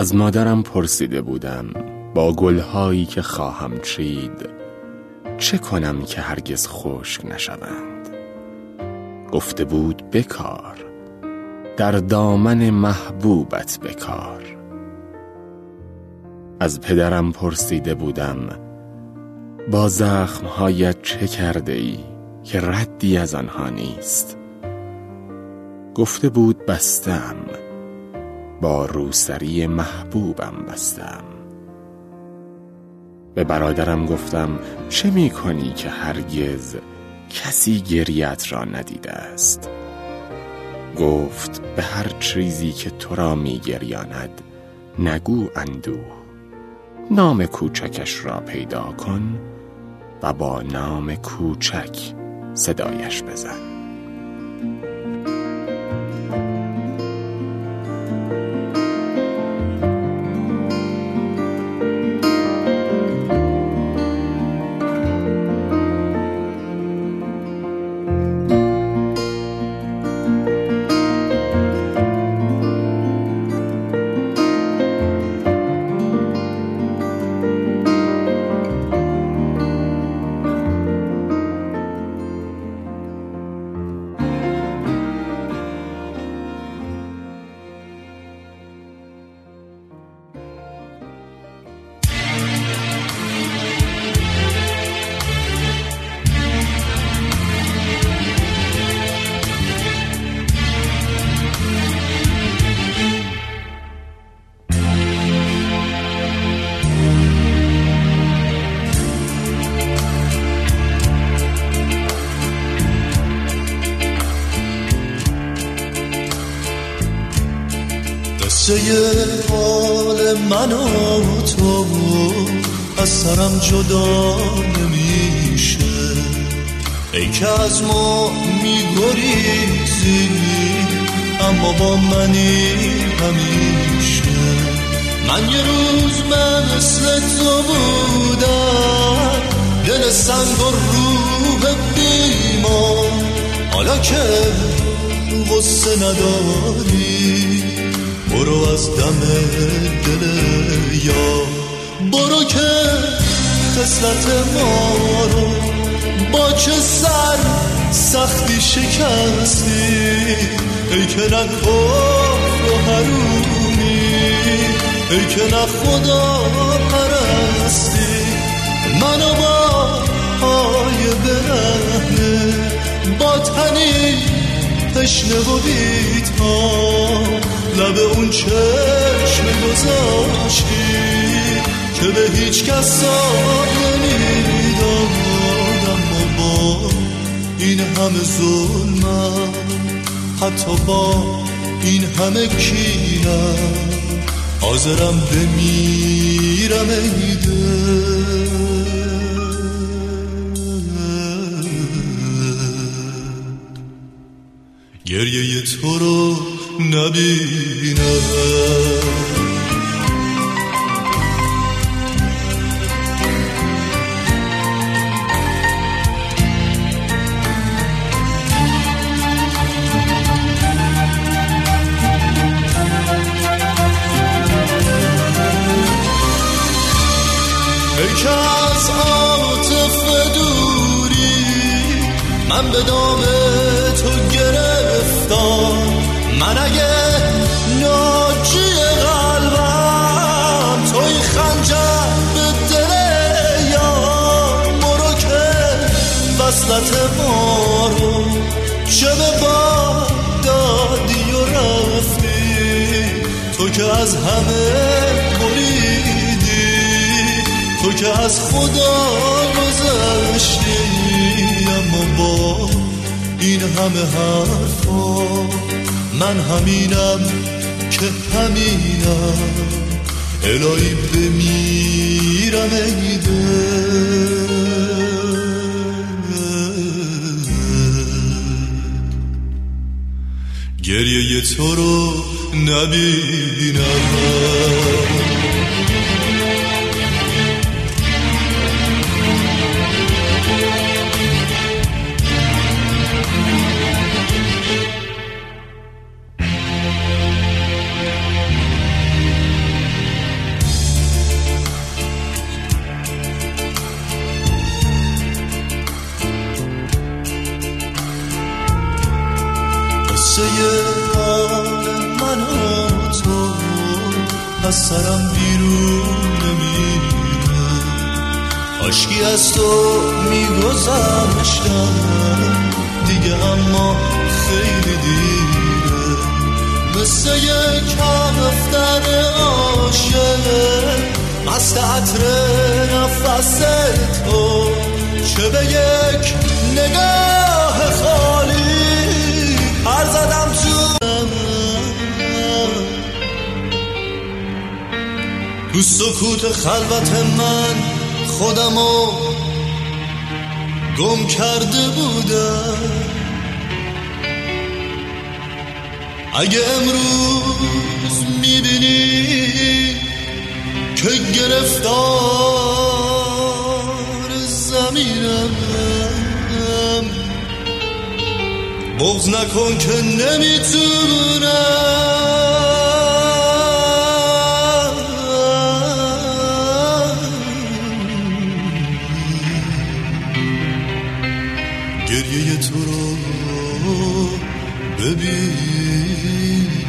از مادرم پرسیده بودم با گلهایی که خواهم چید چه کنم که هرگز خشک نشوند؟ گفته بود بکار. در دامن محبوبت بکار. از پدرم پرسیده بودم با زخمهایت چه کرده ای که ردی از آنها نیست؟ گفته بود بستم. با روسری محبوبم بستم. به برادرم گفتم چه می کنی که هرگز کسی گریت را ندیده است؟ گفت به هر چیزی که تو را می گریاند نگو اندوه. نام کوچکش را پیدا کن و با نام کوچک صدایش بزن. قصه حال من و تو از سرم جدا نمیشه. ای که از ما میگریزی اما با منی همیشه. من یه روز مثل تو بودم دل سنگ و روح بیمان حالا که غصه نداری برو از دم دل یا برو که خسلت ما رو با چه سر سختی شکستی؟ ای که نه و حرومی ای که نه خدا پرستی منو با های برهنه با تنی تشنه و بیتان لب اون چشم گذاشتی که به هیچ کس نمی‌دادم و با این همه ظلمم حتی با این همه کینم حاضرم بمیرم ایده گریه تو رو نبینم. ای که از عاطف دوری من به دام وصلت ما رو چه به با دادی و رفتی. تو که از همه بریدی تو که از خدا گذشتی. اما با این همه حرفا من همینم که همینم. الهی بمیرم ایده گریه تو رو نبینم قصه من و تو از سرم بیرون نمیره عشقی از تو میگذشتم دیگه اما خیلی دیره. مثل یک کفتر عاشق مست عطر نفس تو. چه به یک نگاه تو سکوت خلوت من خودمو گم کرده بودم. اگه امروز می‌بینی که گرفتار زمینم بغز نکن که نمی‌تونم گریه تو رو ببین.